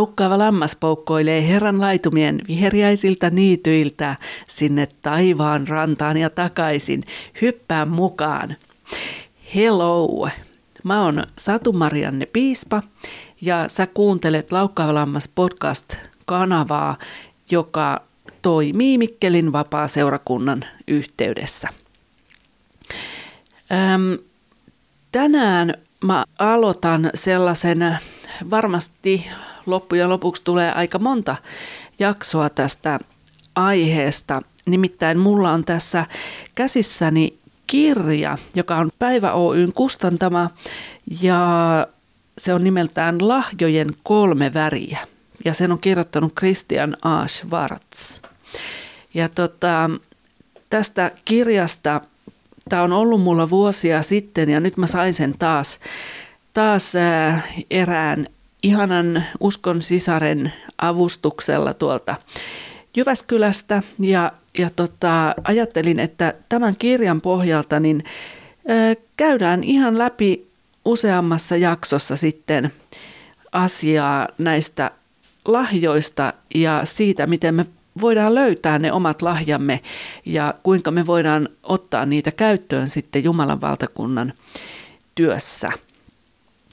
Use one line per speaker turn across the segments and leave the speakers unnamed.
Laukkaava lammas poukkoilee herran laitumien viheriäisiltä niityiltä sinne taivaan rantaan ja takaisin. Hyppää mukaan. Hello! Mä oon Satu Marianne Piispa ja sä kuuntelet Laukkaava lammas podcast-kanavaa, joka toimii Mikkelin vapaa-seurakunnan yhteydessä. Öm, tänään mä aloitan sellaisen, varmasti loppujen lopuksi tulee aika monta jaksoa tästä aiheesta. Nimittäin mulla on tässä käsissäni kirja, joka on Päivä Oyn kustantama ja se on nimeltään Lahjojen kolme väriä. Ja sen on kirjoittanut Christian A. Schwartz. Ja tota, tästä kirjasta, tämä on ollut mulla vuosia sitten ja nyt mä sain sen taas, taas ää, erään ihanan uskon sisaren avustuksella tuolta Jyväskylästä ja, ja tota, ajattelin, että tämän kirjan pohjalta niin ää, käydään ihan läpi useammassa jaksossa sitten asiaa näistä lahjoista ja siitä, miten me voidaan löytää ne omat lahjamme ja kuinka me voidaan ottaa niitä käyttöön sitten Jumalan valtakunnan työssä.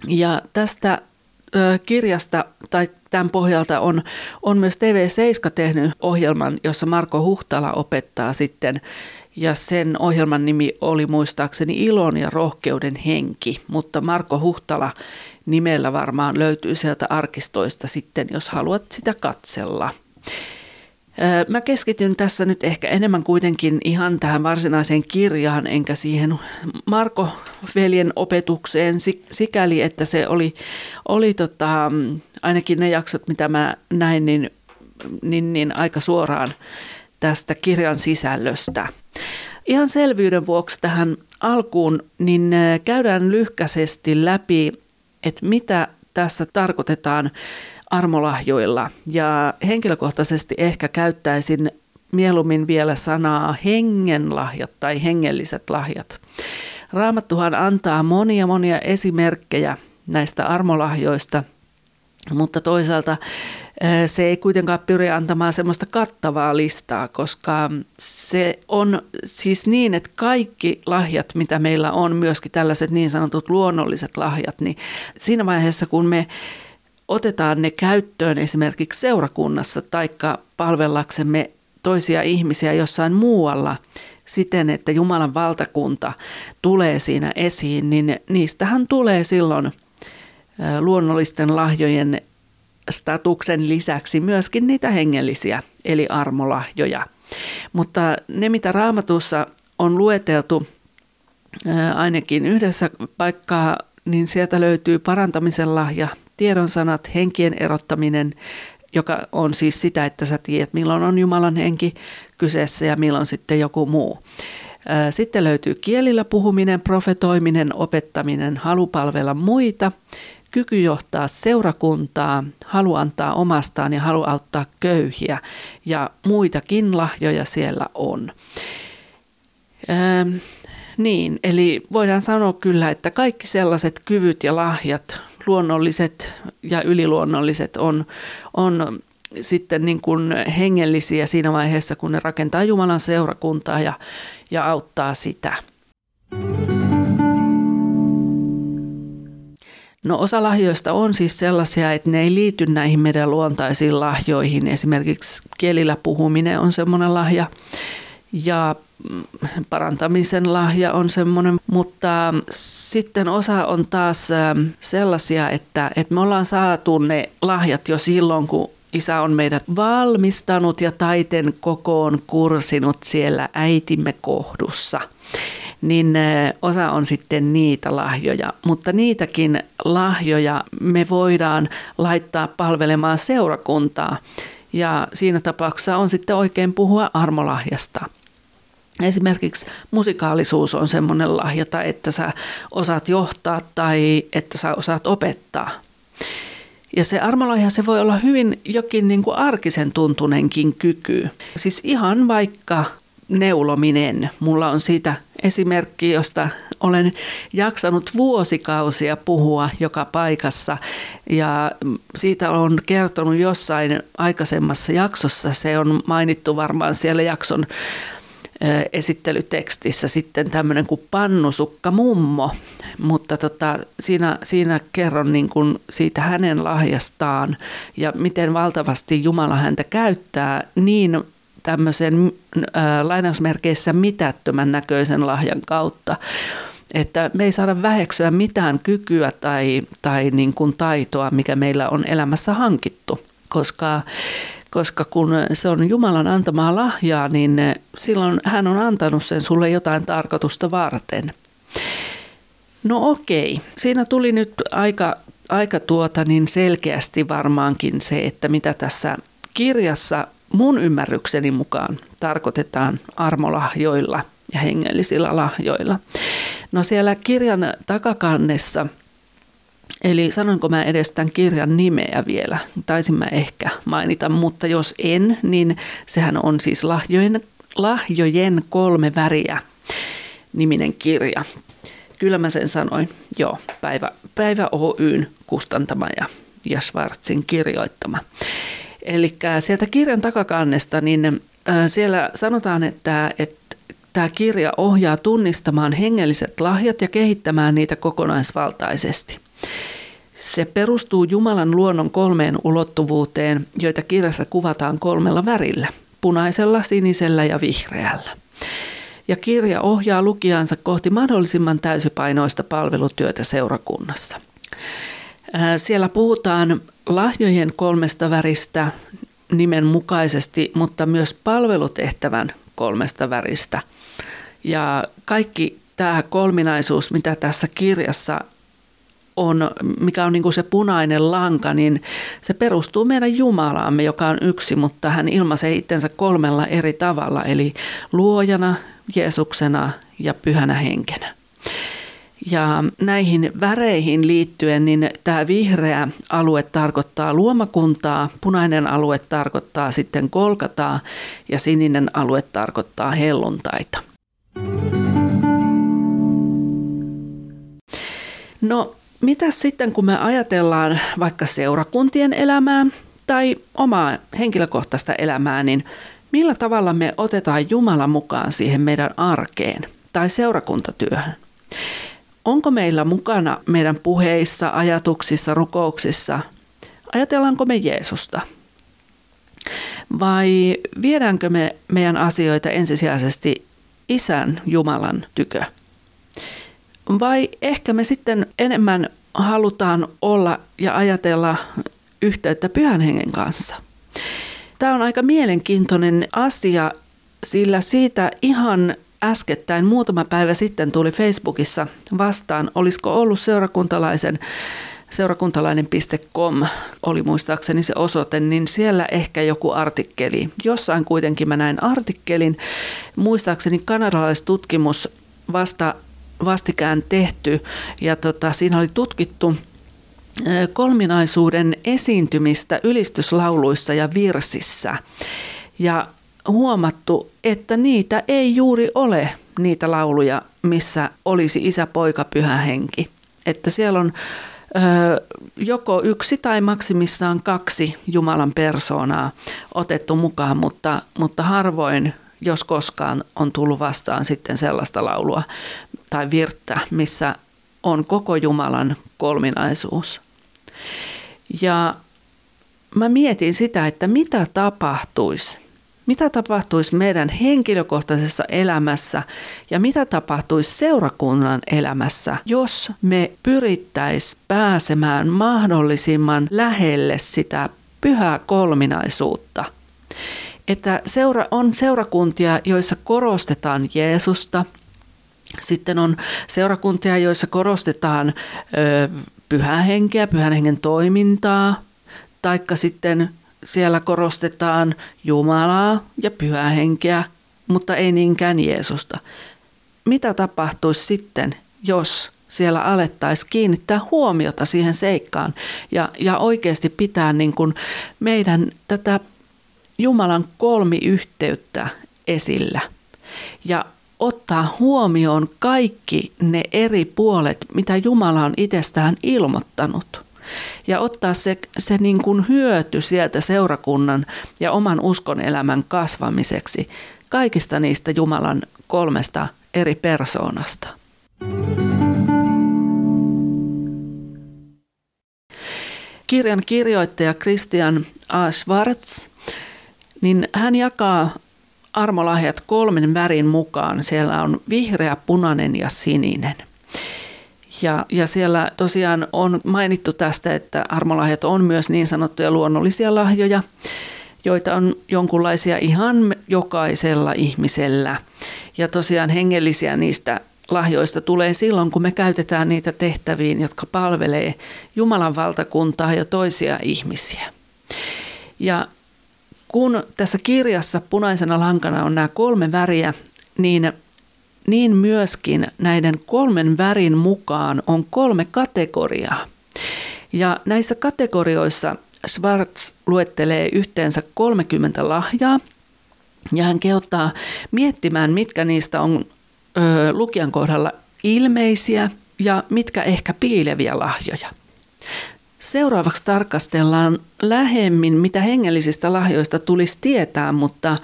Ja tästä ö, kirjasta tai tämän pohjalta on, on myös TV7 tehnyt ohjelman, jossa Marko Huhtala opettaa sitten ja sen ohjelman nimi oli muistaakseni Ilon ja rohkeuden henki, mutta Marko Huhtala nimellä varmaan löytyy sieltä arkistoista sitten, jos haluat sitä katsella. Mä keskityn tässä nyt ehkä enemmän kuitenkin ihan tähän varsinaiseen kirjaan, enkä siihen Marko veljen opetukseen sikäli, että se oli, oli tota, ainakin ne jaksot, mitä mä näin, niin, niin, niin aika suoraan tästä kirjan sisällöstä. Ihan selvyyden vuoksi tähän alkuun, niin käydään lyhkäisesti läpi, että mitä tässä tarkoitetaan armolahjoilla. Ja henkilökohtaisesti ehkä käyttäisin mieluummin vielä sanaa hengenlahjat tai hengelliset lahjat. Raamattuhan antaa monia monia esimerkkejä näistä armolahjoista, mutta toisaalta se ei kuitenkaan pyri antamaan semmoista kattavaa listaa, koska se on siis niin, että kaikki lahjat, mitä meillä on, myöskin tällaiset niin sanotut luonnolliset lahjat, niin siinä vaiheessa, kun me otetaan ne käyttöön esimerkiksi seurakunnassa tai palvellaksemme toisia ihmisiä jossain muualla siten, että Jumalan valtakunta tulee siinä esiin, niin niistähän tulee silloin luonnollisten lahjojen statuksen lisäksi myöskin niitä hengellisiä, eli armolahjoja. Mutta ne, mitä raamatussa on lueteltu ainakin yhdessä paikkaa, niin sieltä löytyy parantamisen lahja, tiedon sanat, henkien erottaminen, joka on siis sitä, että sä tiedät, milloin on Jumalan henki kyseessä ja milloin sitten joku muu. Sitten löytyy kielillä puhuminen, profetoiminen, opettaminen, halu palvella muita, kyky johtaa seurakuntaa, halu antaa omastaan ja halu auttaa köyhiä ja muitakin lahjoja siellä on. Ähm, niin, eli voidaan sanoa kyllä, että kaikki sellaiset kyvyt ja lahjat, luonnolliset ja yliluonnolliset, on, on sitten niin kuin hengellisiä siinä vaiheessa, kun ne rakentaa Jumalan seurakuntaa ja, ja auttaa sitä. No osa lahjoista on siis sellaisia, että ne ei liity näihin meidän luontaisiin lahjoihin. Esimerkiksi kielillä puhuminen on semmoinen lahja ja parantamisen lahja on semmoinen, mutta sitten osa on taas sellaisia, että, että me ollaan saatu ne lahjat jo silloin, kun Isä on meidät valmistanut ja taiten kokoon kursinut siellä äitimme kohdussa niin osa on sitten niitä lahjoja. Mutta niitäkin lahjoja me voidaan laittaa palvelemaan seurakuntaa. Ja siinä tapauksessa on sitten oikein puhua armolahjasta. Esimerkiksi musikaalisuus on semmoinen lahja, tai että sä osaat johtaa tai että sä osaat opettaa. Ja se armolahja, se voi olla hyvin jokin niin kuin arkisen tuntunenkin kyky. Siis ihan vaikka neulominen. Mulla on siitä esimerkki, josta olen jaksanut vuosikausia puhua joka paikassa ja siitä on kertonut jossain aikaisemmassa jaksossa. Se on mainittu varmaan siellä jakson esittelytekstissä sitten tämmöinen kuin pannusukka mummo, mutta tota, siinä, siinä kerron niin kuin siitä hänen lahjastaan ja miten valtavasti Jumala häntä käyttää niin tämmöisen äh, lainausmerkeissä mitättömän näköisen lahjan kautta. Että me ei saada väheksyä mitään kykyä tai, tai niin kuin taitoa, mikä meillä on elämässä hankittu, koska koska kun se on Jumalan antamaa lahjaa, niin silloin hän on antanut sen sulle jotain tarkoitusta varten. No okei, siinä tuli nyt aika, aika tuota niin selkeästi varmaankin se, että mitä tässä kirjassa mun ymmärrykseni mukaan tarkoitetaan armolahjoilla ja hengellisillä lahjoilla. No siellä kirjan takakannessa, eli sanonko mä edes tämän kirjan nimeä vielä, taisin mä ehkä mainita, mutta jos en, niin sehän on siis lahjojen, lahjojen kolme väriä niminen kirja. Kyllä mä sen sanoin, joo, Päivä, Päivä Oyn kustantama ja, ja Schwarzin kirjoittama. Eli sieltä kirjan takakannesta, niin siellä sanotaan, että, että tämä kirja ohjaa tunnistamaan hengelliset lahjat ja kehittämään niitä kokonaisvaltaisesti. Se perustuu Jumalan luonnon kolmeen ulottuvuuteen, joita kirjassa kuvataan kolmella värillä, punaisella, sinisellä ja vihreällä. Ja kirja ohjaa lukijansa kohti mahdollisimman täysipainoista palvelutyötä seurakunnassa. Siellä puhutaan lahjojen kolmesta väristä nimen mukaisesti, mutta myös palvelutehtävän kolmesta väristä. Ja kaikki tämä kolminaisuus, mitä tässä kirjassa on, mikä on niin kuin se punainen lanka, niin se perustuu meidän Jumalaamme, joka on yksi, mutta hän ilmaisee itsensä kolmella eri tavalla, eli luojana, Jeesuksena ja pyhänä henkenä. Ja näihin väreihin liittyen, niin tämä vihreä alue tarkoittaa luomakuntaa, punainen alue tarkoittaa sitten kolkataa ja sininen alue tarkoittaa helluntaita. No, mitä sitten kun me ajatellaan vaikka seurakuntien elämää tai omaa henkilökohtaista elämää, niin millä tavalla me otetaan Jumala mukaan siihen meidän arkeen tai seurakuntatyöhön? Onko meillä mukana meidän puheissa, ajatuksissa, rukouksissa? Ajatellaanko me Jeesusta? Vai viedäänkö me meidän asioita ensisijaisesti Isän Jumalan tykö? Vai ehkä me sitten enemmän halutaan olla ja ajatella yhteyttä pyhän hengen kanssa? Tämä on aika mielenkiintoinen asia, sillä siitä ihan äskettäin muutama päivä sitten tuli Facebookissa vastaan, olisiko ollut seurakuntalaisen seurakuntalainen.com oli muistaakseni se osoite, niin siellä ehkä joku artikkeli. Jossain kuitenkin mä näin artikkelin, muistaakseni kanadalaistutkimus vasta vastikään tehty ja tota, siinä oli tutkittu kolminaisuuden esiintymistä ylistyslauluissa ja virsissä. Ja huomattu, että niitä ei juuri ole niitä lauluja, missä olisi isä, poika, pyhä henki. Että siellä on joko yksi tai maksimissaan kaksi Jumalan persoonaa otettu mukaan, mutta, mutta harvoin, jos koskaan, on tullut vastaan sitten sellaista laulua tai virttä, missä on koko Jumalan kolminaisuus. Ja mä mietin sitä, että mitä tapahtuisi, mitä tapahtuisi meidän henkilökohtaisessa elämässä ja mitä tapahtuisi seurakunnan elämässä, jos me pyrittäisiin pääsemään mahdollisimman lähelle sitä pyhää kolminaisuutta. Että seura, on seurakuntia, joissa korostetaan Jeesusta. Sitten on seurakuntia, joissa korostetaan ö, pyhän henkeä, pyhän hengen toimintaa, taikka sitten siellä korostetaan Jumalaa ja pyhää henkeä, mutta ei niinkään Jeesusta. Mitä tapahtuisi sitten, jos siellä alettaisiin kiinnittää huomiota siihen seikkaan ja, ja oikeasti pitää niin kuin meidän tätä Jumalan kolmiyhteyttä esillä. ja ottaa huomioon kaikki ne eri puolet, mitä Jumala on itsestään ilmoittanut. Ja ottaa se, se niin kuin hyöty sieltä seurakunnan ja oman uskon elämän kasvamiseksi kaikista niistä Jumalan kolmesta eri persoonasta. Kirjan kirjoittaja Christian A. Schwartz, niin hän jakaa armolahjat kolmen värin mukaan. Siellä on vihreä, punainen ja sininen. Ja, ja siellä tosiaan on mainittu tästä, että armolahjat on myös niin sanottuja luonnollisia lahjoja, joita on jonkunlaisia ihan jokaisella ihmisellä. Ja tosiaan hengellisiä niistä lahjoista tulee silloin, kun me käytetään niitä tehtäviin, jotka palvelee Jumalan valtakuntaa ja toisia ihmisiä. Ja kun tässä kirjassa punaisena lankana on nämä kolme väriä, niin, niin myöskin näiden kolmen värin mukaan on kolme kategoriaa. Ja näissä kategorioissa Schwartz luettelee yhteensä 30 lahjaa, ja hän kehottaa miettimään, mitkä niistä on ö, lukijan kohdalla ilmeisiä ja mitkä ehkä piileviä lahjoja. Seuraavaksi tarkastellaan lähemmin, mitä hengellisistä lahjoista tulisi tietää, mutta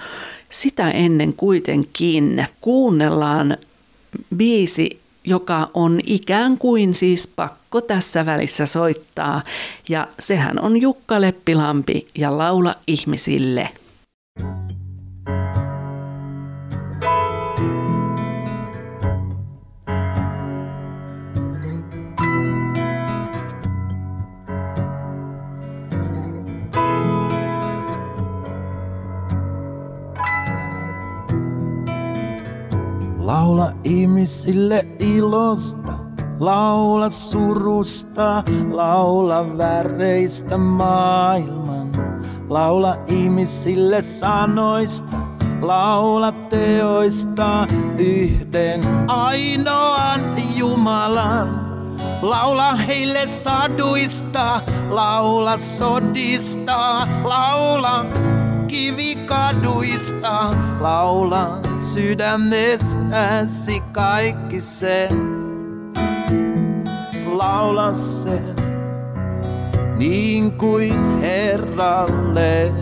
sitä ennen kuitenkin kuunnellaan biisi, joka on ikään kuin siis pakko tässä välissä soittaa. Ja sehän on Jukka Leppilampi ja Laula ihmisille.
Ihmisille ilosta, laula surusta, laula väreistä maailman. Laula ihmisille sanoista, laula teoista yhden ainoan Jumalan. Laula heille saduista, laula sodista, laula kivikaduista, laula sydämestäsi kaikki se. Laula se niin kuin Herralle.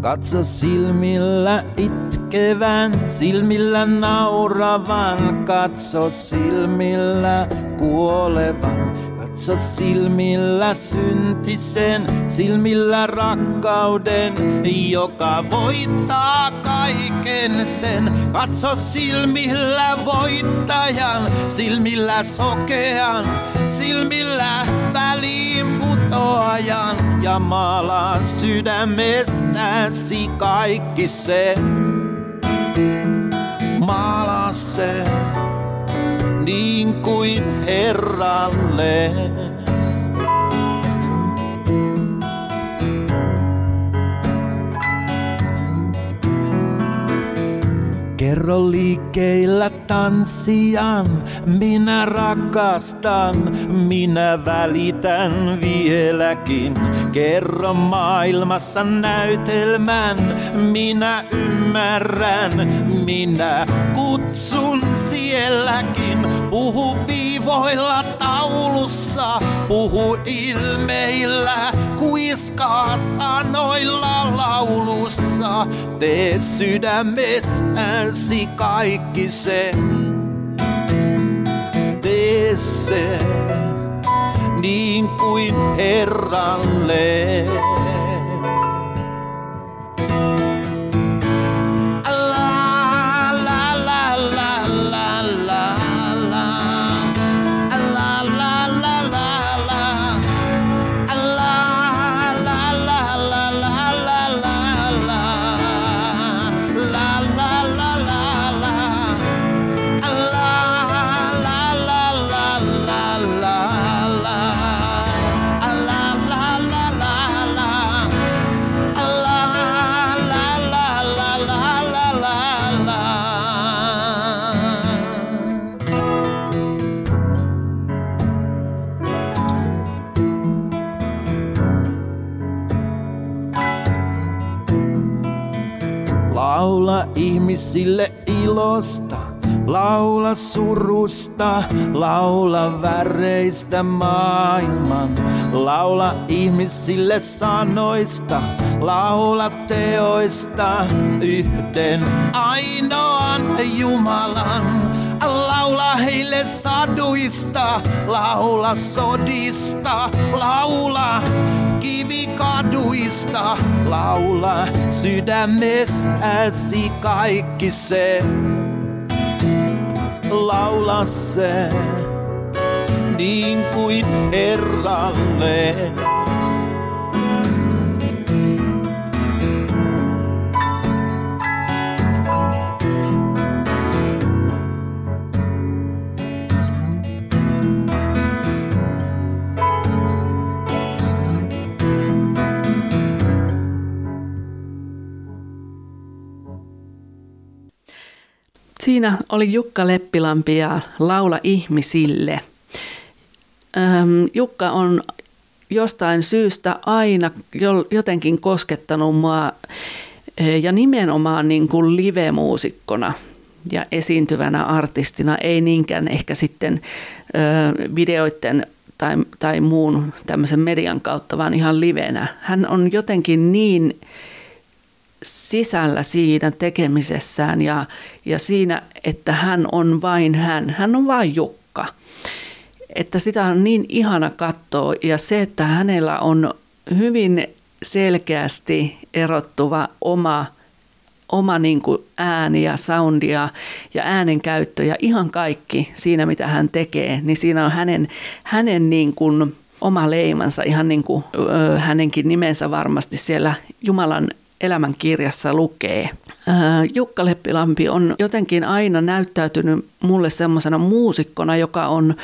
Katso silmillä itkevän, silmillä nauravan, katso silmillä kuolevan. Katso silmillä syntisen, silmillä rakkauden, joka voittaa kaiken sen. Katso silmillä voittajan, silmillä sokean, silmillä väliin putoajan. Ja maalaa sydämestäsi kaikki se. Maalaa se niin kuin Herralle. Kerro liikkeillä tanssijan, minä rakastan, minä välitän vieläkin. Kerro maailmassa näytelmän, minä ymmärrän, minä kutsun viivoilla taulussa, puhu ilmeillä, kuiskaa sanoilla laulussa. Tee sydämestäsi kaikki se, tee se niin kuin Herralle. Ihmisille ilosta. Laula surusta, laula väreistä maailman. Laula ihmisille sanoista, laula teoista. Yhden ainoan Jumalan. Laula heille saduista, laula sodista, laula kivikaduista, laula sydämestäsi kaikki se laula se niin kuin Herralle.
Siinä oli Jukka Leppilampi ja Laula ihmisille. Jukka on jostain syystä aina jotenkin koskettanut mua e, ja nimenomaan niin kuin live-muusikkona ja esiintyvänä artistina, ei niinkään ehkä sitten videoiden tai, tai muun tämmöisen median kautta, vaan ihan livenä. Hän on jotenkin niin sisällä siinä tekemisessään ja, ja siinä, että hän on vain hän. Hän on vain Jukka. Että sitä on niin ihana katsoa ja se, että hänellä on hyvin selkeästi erottuva oma, oma niin kuin ääni ja soundia ja äänen käyttö ja ihan kaikki siinä, mitä hän tekee, niin siinä on hänen, hänen niin kuin oma leimansa, ihan niin kuin ö, hänenkin nimensä varmasti siellä Jumalan elämän kirjassa lukee. Jukka Leppilampi on jotenkin aina näyttäytynyt mulle semmoisena muusikkona, joka on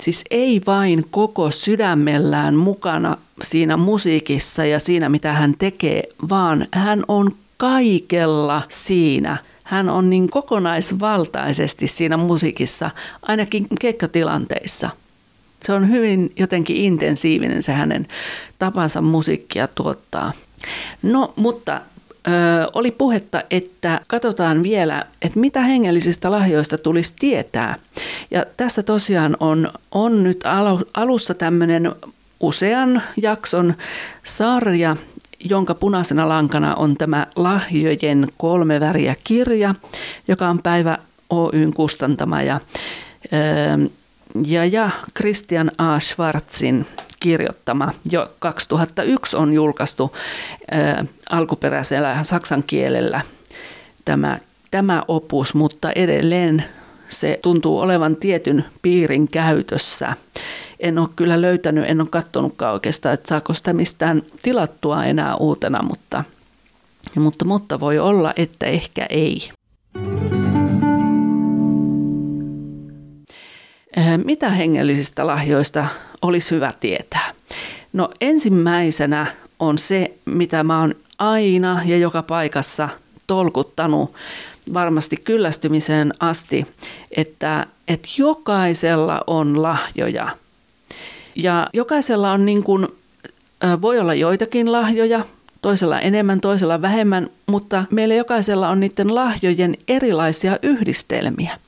siis ei vain koko sydämellään mukana siinä musiikissa ja siinä, mitä hän tekee, vaan hän on kaikella siinä. Hän on niin kokonaisvaltaisesti siinä musiikissa, ainakin keikkatilanteissa. Se on hyvin jotenkin intensiivinen se hänen tapansa musiikkia tuottaa. No, mutta ö, oli puhetta, että katsotaan vielä, että mitä hengellisistä lahjoista tulisi tietää. Ja tässä tosiaan on, on nyt alussa tämmöinen usean jakson sarja, jonka punaisena lankana on tämä Lahjojen kolme väriä kirja, joka on Päivä Oyn kustantama ja, ja, ja Christian A. Schwarzin kirjoittama. Jo 2001 on julkaistu alkuperäisellä saksan kielellä tämä, tämä opus, mutta edelleen se tuntuu olevan tietyn piirin käytössä. En ole kyllä löytänyt, en ole katsonutkaan oikeastaan, että saako sitä mistään tilattua enää uutena, mutta, mutta, mutta voi olla, että ehkä ei. Mitä hengellisistä lahjoista olisi hyvä tietää? No ensimmäisenä on se, mitä mä oon aina ja joka paikassa tolkuttanut varmasti kyllästymiseen asti, että, että jokaisella on lahjoja. Ja jokaisella on niin kuin, voi olla joitakin lahjoja, toisella enemmän, toisella vähemmän, mutta meillä jokaisella on niiden lahjojen erilaisia yhdistelmiä.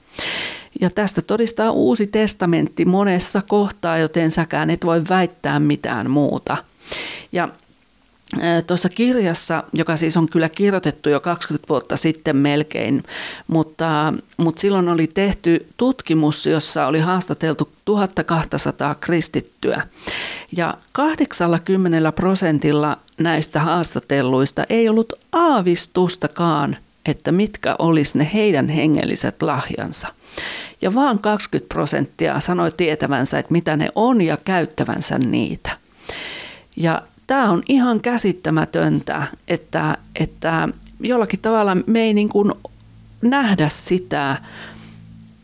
Ja tästä todistaa uusi testamentti monessa kohtaa, joten säkään et voi väittää mitään muuta. Ja tuossa kirjassa, joka siis on kyllä kirjoitettu jo 20 vuotta sitten melkein, mutta, mutta silloin oli tehty tutkimus, jossa oli haastateltu 1200 kristittyä. Ja 80 prosentilla näistä haastatelluista ei ollut aavistustakaan, että mitkä olisi ne heidän hengelliset lahjansa. Ja vaan 20 prosenttia sanoi tietävänsä, että mitä ne on ja käyttävänsä niitä. Ja tämä on ihan käsittämätöntä, että, että jollakin tavalla me ei niin kuin nähdä sitä,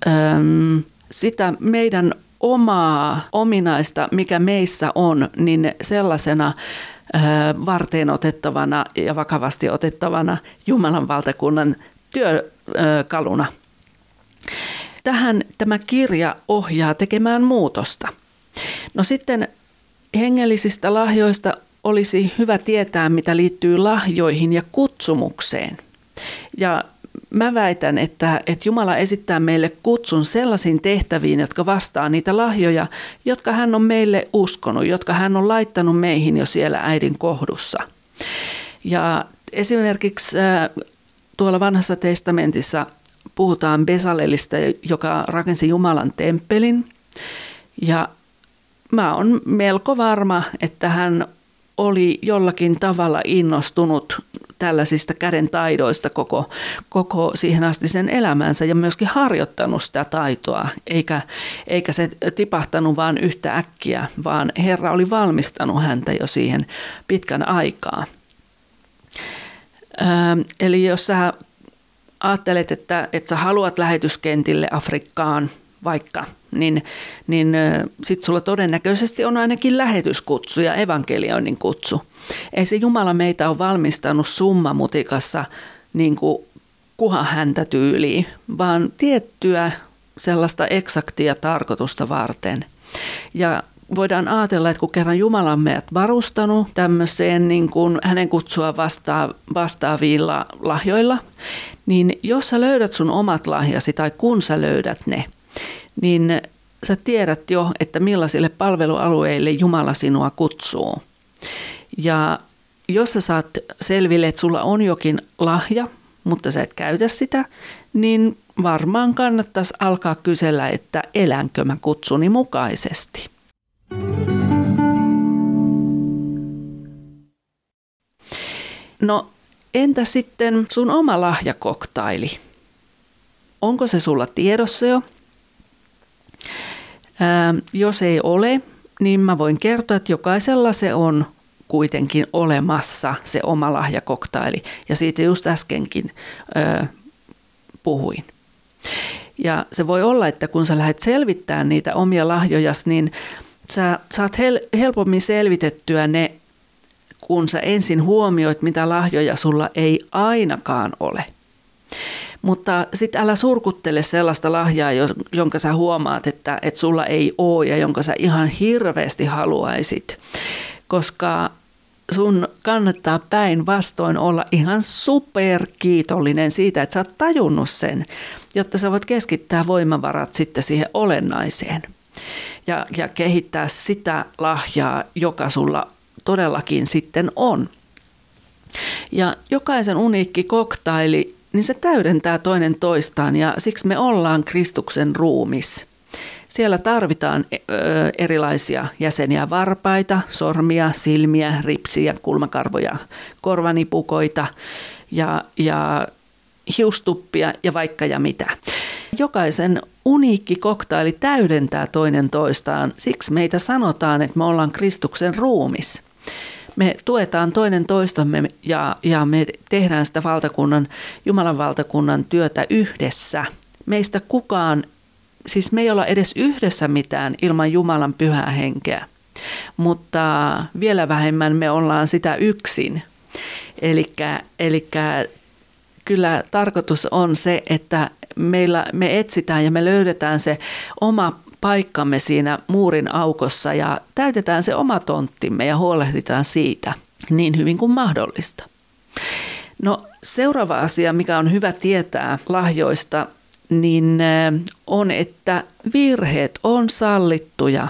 äm, sitä meidän omaa ominaista, mikä meissä on, niin sellaisena varteen otettavana ja vakavasti otettavana Jumalan valtakunnan työkaluna tähän tämä kirja ohjaa tekemään muutosta. No sitten hengellisistä lahjoista olisi hyvä tietää, mitä liittyy lahjoihin ja kutsumukseen. Ja mä väitän, että, että Jumala esittää meille kutsun sellaisiin tehtäviin, jotka vastaa niitä lahjoja, jotka hän on meille uskonut, jotka hän on laittanut meihin jo siellä äidin kohdussa. Ja esimerkiksi äh, tuolla vanhassa testamentissa puhutaan Besalelista, joka rakensi Jumalan temppelin. Ja mä oon melko varma, että hän oli jollakin tavalla innostunut tällaisista käden taidoista koko, koko siihen asti sen elämänsä ja myöskin harjoittanut sitä taitoa, eikä, eikä se tipahtanut vaan yhtä äkkiä, vaan Herra oli valmistanut häntä jo siihen pitkän aikaa. Ähm, eli jos sä ajattelet, että, että sä haluat lähetyskentille Afrikkaan vaikka, niin, niin sitten sulla todennäköisesti on ainakin lähetyskutsu ja evankelioinnin kutsu. Ei se Jumala meitä ole valmistanut summamutikassa niin kuin kuha häntä tyyliin, vaan tiettyä sellaista eksaktia tarkoitusta varten. Ja voidaan ajatella, että kun kerran Jumala on meidät varustanut tämmöiseen niin kuin hänen kutsua vastaa, vastaavilla lahjoilla, niin jos sä löydät sun omat lahjasi tai kun sä löydät ne, niin sä tiedät jo, että millaisille palvelualueille Jumala sinua kutsuu. Ja jos sä saat selville, että sulla on jokin lahja, mutta sä et käytä sitä, niin varmaan kannattaisi alkaa kysellä, että elänkö mä kutsuni mukaisesti. No entä sitten sun oma lahjakoktaili? Onko se sulla tiedossa jo? Ää, jos ei ole, niin mä voin kertoa, että jokaisella se on kuitenkin olemassa se oma lahjakoktaili. Ja siitä just äskenkin ö, puhuin. Ja se voi olla, että kun sä lähdet selvittämään niitä omia lahjojas, niin sä saat hel- helpommin selvitettyä ne, kun sä ensin huomioit, mitä lahjoja sulla ei ainakaan ole. Mutta sitten älä surkuttele sellaista lahjaa, jonka sä huomaat, että, että sulla ei ole ja jonka sä ihan hirveästi haluaisit. Koska sun kannattaa päinvastoin olla ihan superkiitollinen siitä, että sä oot tajunnut sen, jotta sä voit keskittää voimavarat sitten siihen olennaiseen ja, ja kehittää sitä lahjaa, joka sulla todellakin sitten on. Ja jokaisen uniikki koktaili, niin se täydentää toinen toistaan ja siksi me ollaan Kristuksen ruumis. Siellä tarvitaan erilaisia jäseniä, varpaita, sormia, silmiä, ripsiä, kulmakarvoja, korvanipukoita ja, ja hiustuppia ja vaikka ja mitä. Jokaisen uniikki koktaili täydentää toinen toistaan, siksi meitä sanotaan, että me ollaan Kristuksen ruumis. Me tuetaan toinen toistamme ja, ja me tehdään sitä valtakunnan, Jumalan valtakunnan työtä yhdessä. Meistä kukaan, siis me ei olla edes yhdessä mitään ilman Jumalan pyhää henkeä, mutta vielä vähemmän me ollaan sitä yksin. Eli kyllä tarkoitus on se, että meillä, me etsitään ja me löydetään se oma paikkamme siinä muurin aukossa ja täytetään se oma tonttimme ja huolehditaan siitä niin hyvin kuin mahdollista. No seuraava asia, mikä on hyvä tietää lahjoista, niin on, että virheet on sallittuja.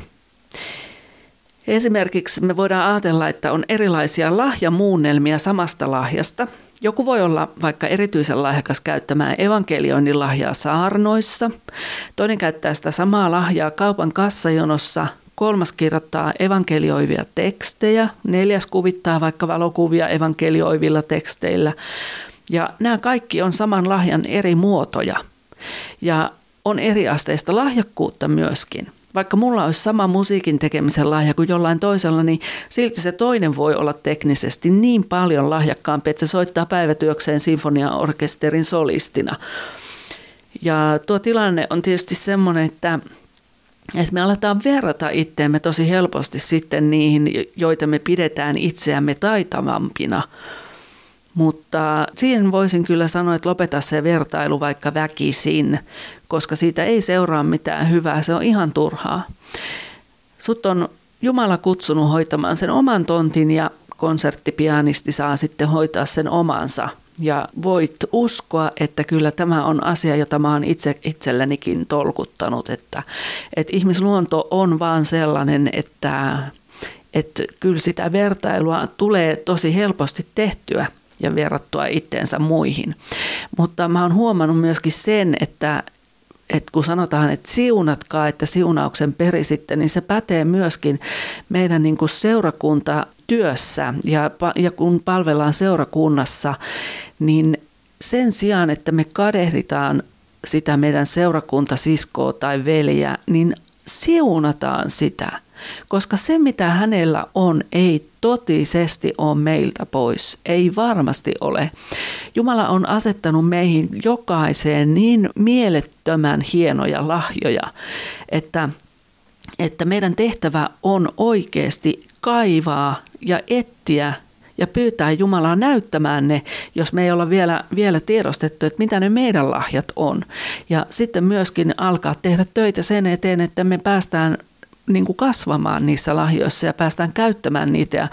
Esimerkiksi me voidaan ajatella, että on erilaisia lahjamuunnelmia samasta lahjasta – joku voi olla vaikka erityisen lahjakas käyttämään evankelioinnin lahjaa saarnoissa, toinen käyttää sitä samaa lahjaa kaupan kassajonossa, kolmas kirjoittaa evankelioivia tekstejä, neljäs kuvittaa vaikka valokuvia evankelioivilla teksteillä. Ja nämä kaikki on saman lahjan eri muotoja. Ja on eri asteista lahjakkuutta myöskin vaikka mulla olisi sama musiikin tekemisen lahja kuin jollain toisella, niin silti se toinen voi olla teknisesti niin paljon lahjakkaampi, että se soittaa päivätyökseen sinfoniaorkesterin solistina. Ja tuo tilanne on tietysti semmoinen, että että me aletaan verrata itteemme tosi helposti sitten niihin, joita me pidetään itseämme taitavampina. Mutta siihen voisin kyllä sanoa, että lopeta se vertailu vaikka väkisin, koska siitä ei seuraa mitään hyvää, se on ihan turhaa. Sut on Jumala kutsunut hoitamaan sen oman tontin ja konserttipianisti saa sitten hoitaa sen omansa. Ja voit uskoa, että kyllä tämä on asia, jota mä oon itse itsellenikin tolkuttanut, että, että ihmisluonto on vaan sellainen, että, että kyllä sitä vertailua tulee tosi helposti tehtyä ja verrattua itteensä muihin. Mutta mä oon huomannut myöskin sen, että, että kun sanotaan, että siunatkaa, että siunauksen perisitte, niin se pätee myöskin meidän niin kuin seurakuntatyössä ja, ja kun palvellaan seurakunnassa, niin sen sijaan, että me kadehditaan sitä meidän seurakuntasiskoa tai veliä, niin siunataan sitä – koska se mitä hänellä on ei totisesti ole meiltä pois. Ei varmasti ole. Jumala on asettanut meihin jokaiseen niin mielettömän hienoja lahjoja, että, että meidän tehtävä on oikeasti kaivaa ja etsiä ja pyytää Jumalaa näyttämään ne, jos me ei olla vielä, vielä tiedostettu, että mitä ne meidän lahjat on. Ja sitten myöskin alkaa tehdä töitä sen eteen, että me päästään niin kuin kasvamaan niissä lahjoissa ja päästään käyttämään niitä ja,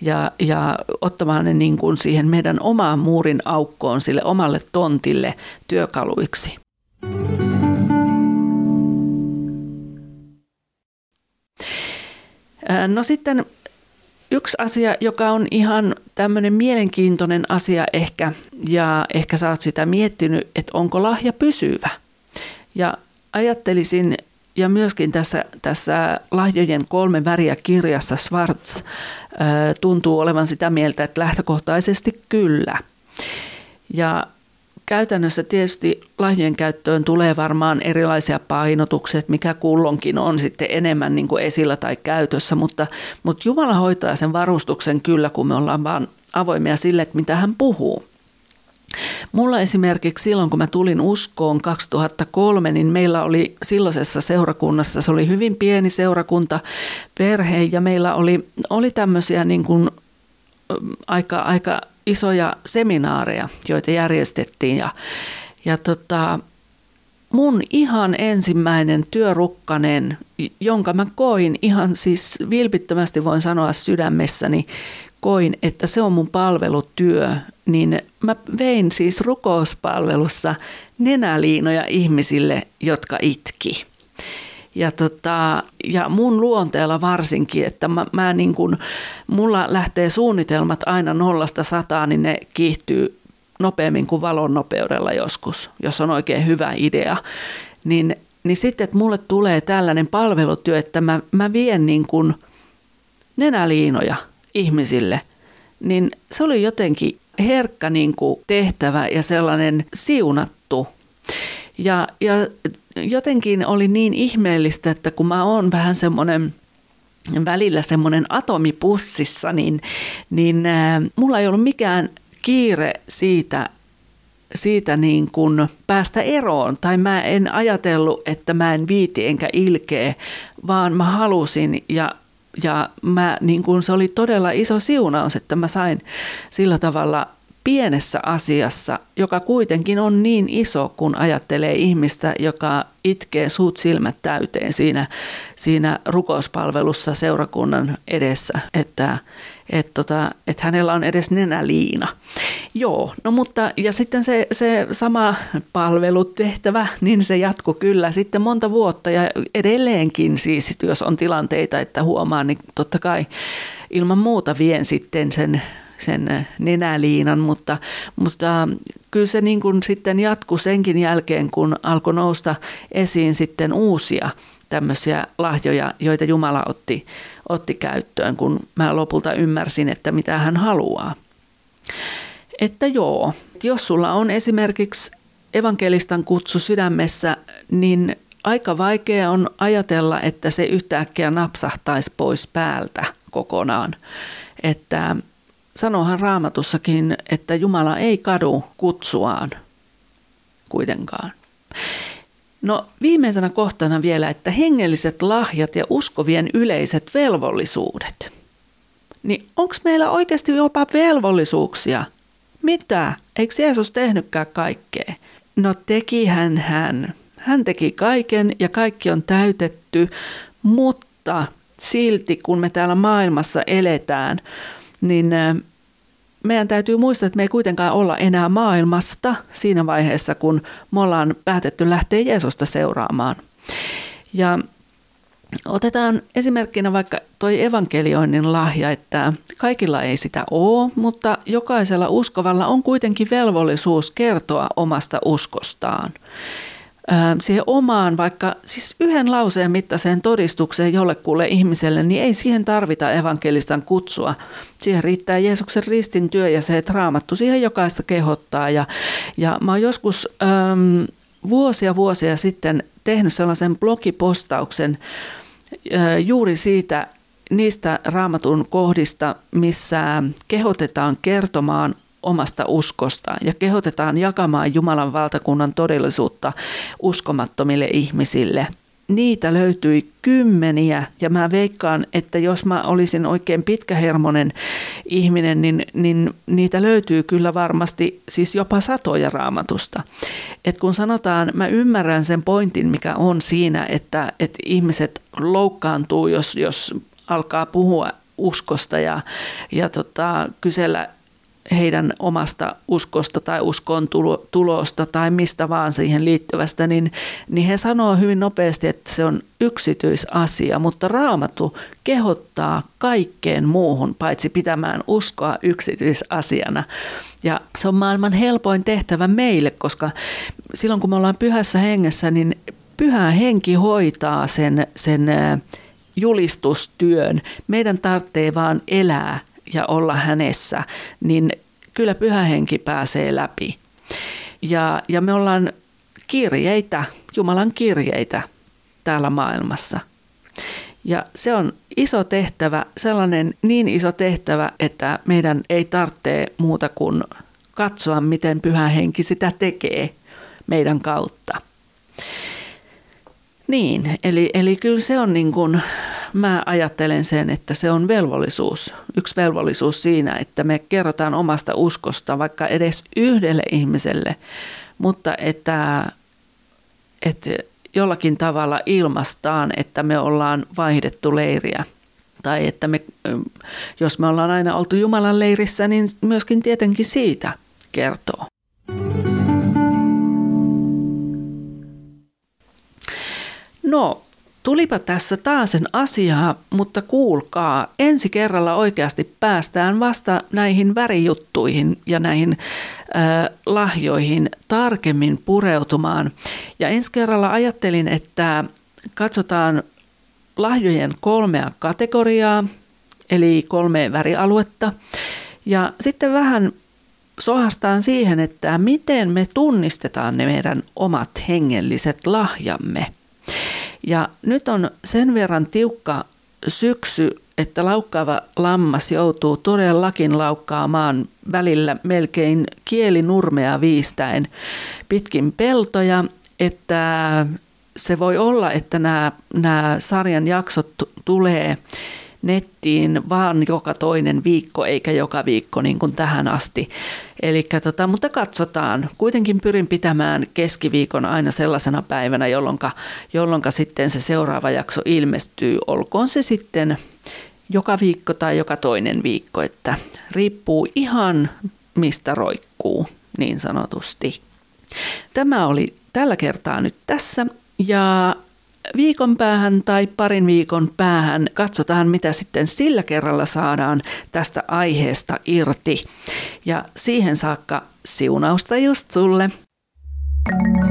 ja, ja ottamaan ne niin kuin siihen meidän omaan muurin aukkoon, sille omalle tontille työkaluiksi. No sitten yksi asia, joka on ihan tämmöinen mielenkiintoinen asia ehkä, ja ehkä sä oot sitä miettinyt, että onko lahja pysyvä. Ja ajattelisin ja myöskin tässä, tässä lahjojen kolme väriä kirjassa Schwartz tuntuu olevan sitä mieltä, että lähtökohtaisesti kyllä. Ja käytännössä tietysti lahjojen käyttöön tulee varmaan erilaisia painotuksia, mikä kullonkin on sitten enemmän niin kuin esillä tai käytössä, mutta, mutta Jumala hoitaa sen varustuksen kyllä, kun me ollaan vaan avoimia sille, että mitä hän puhuu. Mulla esimerkiksi silloin, kun mä tulin uskoon 2003, niin meillä oli silloisessa seurakunnassa, se oli hyvin pieni seurakunta, perhe, ja meillä oli, oli tämmöisiä niin kuin, aika, aika isoja seminaareja, joita järjestettiin, ja, ja tota, mun ihan ensimmäinen työrukkanen, jonka mä koin ihan siis vilpittömästi voin sanoa sydämessäni, koin, että se on mun palvelutyö, niin mä vein siis rukouspalvelussa nenäliinoja ihmisille, jotka itki. Ja, tota, ja mun luonteella varsinkin, että mä, mä niin kun, mulla lähtee suunnitelmat aina nollasta sataan, niin ne kiihtyy nopeammin kuin valon nopeudella joskus, jos on oikein hyvä idea. Niin, niin sitten, että mulle tulee tällainen palvelutyö, että mä, mä vien niin kun nenäliinoja ihmisille, niin se oli jotenkin herkkä niin kuin tehtävä ja sellainen siunattu. Ja, ja jotenkin oli niin ihmeellistä, että kun mä oon vähän semmoinen välillä semmoinen atomipussissa, niin, niin äh, mulla ei ollut mikään kiire siitä, siitä niin kuin päästä eroon. Tai mä en ajatellut, että mä en viiti enkä ilkeä, vaan mä halusin ja ja mä, niin kun se oli todella iso siunaus, että mä sain sillä tavalla pienessä asiassa, joka kuitenkin on niin iso, kun ajattelee ihmistä, joka itkee suut silmät täyteen siinä, siinä rukouspalvelussa seurakunnan edessä, että että tota, et hänellä on edes nenäliina. Joo, no mutta ja sitten se, se sama palvelutehtävä, niin se jatku kyllä sitten monta vuotta ja edelleenkin siis, jos on tilanteita, että huomaa, niin totta kai ilman muuta vien sitten sen sen nenäliinan, mutta, mutta kyllä se niin kuin sitten jatkui senkin jälkeen, kun alkoi nousta esiin sitten uusia tämmöisiä lahjoja, joita Jumala otti, otti käyttöön, kun mä lopulta ymmärsin, että mitä hän haluaa. Että joo, jos sulla on esimerkiksi evankelistan kutsu sydämessä, niin aika vaikea on ajatella, että se yhtäkkiä napsahtaisi pois päältä kokonaan. Että sanohan raamatussakin, että Jumala ei kadu kutsuaan kuitenkaan. No viimeisenä kohtana vielä, että hengelliset lahjat ja uskovien yleiset velvollisuudet. Niin onko meillä oikeasti jopa velvollisuuksia? Mitä? Eikö Jeesus tehnytkään kaikkea? No tekihän hän. Hän teki kaiken ja kaikki on täytetty, mutta silti kun me täällä maailmassa eletään, niin meidän täytyy muistaa, että me ei kuitenkaan olla enää maailmasta siinä vaiheessa, kun me ollaan päätetty lähteä Jeesusta seuraamaan. Ja Otetaan esimerkkinä vaikka toi evankelioinnin lahja, että kaikilla ei sitä ole, mutta jokaisella uskovalla on kuitenkin velvollisuus kertoa omasta uskostaan. Siihen omaan, vaikka siis yhden lauseen mittaiseen todistukseen jollekulle ihmiselle, niin ei siihen tarvita evankelistan kutsua. Siihen riittää Jeesuksen ristin työ ja se, että raamattu siihen jokaista kehottaa. Ja, ja mä oon joskus äm, vuosia vuosia sitten tehnyt sellaisen blogipostauksen juuri siitä niistä raamatun kohdista, missä kehotetaan kertomaan omasta uskosta ja kehotetaan jakamaan Jumalan valtakunnan todellisuutta uskomattomille ihmisille – niitä löytyi kymmeniä ja mä veikkaan, että jos mä olisin oikein pitkähermonen ihminen, niin, niin niitä löytyy kyllä varmasti siis jopa satoja raamatusta. Et kun sanotaan, mä ymmärrän sen pointin, mikä on siinä, että, että ihmiset loukkaantuu, jos, jos alkaa puhua uskosta ja, ja tota, kysellä heidän omasta uskosta tai uskon tulosta tai mistä vaan siihen liittyvästä, niin, niin he sanoo hyvin nopeasti, että se on yksityisasia, mutta raamattu kehottaa kaikkeen muuhun, paitsi pitämään uskoa yksityisasiana. Ja se on maailman helpoin tehtävä meille, koska silloin kun me ollaan pyhässä hengessä, niin pyhä henki hoitaa sen, sen julistustyön. Meidän tarvitsee vaan elää ja olla hänessä, niin kyllä pyhä henki pääsee läpi. Ja, ja me ollaan kirjeitä, Jumalan kirjeitä täällä maailmassa. Ja se on iso tehtävä, sellainen niin iso tehtävä, että meidän ei tarvitse muuta kuin katsoa, miten pyhä henki sitä tekee meidän kautta. Niin, eli, eli kyllä se on niin kuin mä ajattelen sen, että se on velvollisuus, yksi velvollisuus siinä, että me kerrotaan omasta uskosta vaikka edes yhdelle ihmiselle, mutta että, että jollakin tavalla ilmastaan, että me ollaan vaihdettu leiriä. Tai että me, jos me ollaan aina oltu Jumalan leirissä, niin myöskin tietenkin siitä kertoo. No, Tulipa tässä taasen asiaa, mutta kuulkaa, ensi kerralla oikeasti päästään vasta näihin värijuttuihin ja näihin äh, lahjoihin tarkemmin pureutumaan. Ja ensi kerralla ajattelin, että katsotaan lahjojen kolmea kategoriaa, eli kolme värialuetta. Ja sitten vähän sohastaan siihen, että miten me tunnistetaan ne meidän omat hengelliset lahjamme. Ja nyt on sen verran tiukka syksy, että laukkaava lammas joutuu todellakin laukkaamaan välillä melkein kielinurmea viistäen pitkin peltoja, että se voi olla, että nämä, nämä sarjan jaksot tulee nettiin vaan joka toinen viikko eikä joka viikko niin kuin tähän asti. Elikkä tota, mutta katsotaan. Kuitenkin pyrin pitämään keskiviikon aina sellaisena päivänä, jolloin, sitten se seuraava jakso ilmestyy. Olkoon se sitten joka viikko tai joka toinen viikko, että riippuu ihan mistä roikkuu niin sanotusti. Tämä oli tällä kertaa nyt tässä ja viikon päähän tai parin viikon päähän katsotaan, mitä sitten sillä kerralla saadaan tästä aiheesta irti. Ja siihen saakka siunausta just sulle. thank you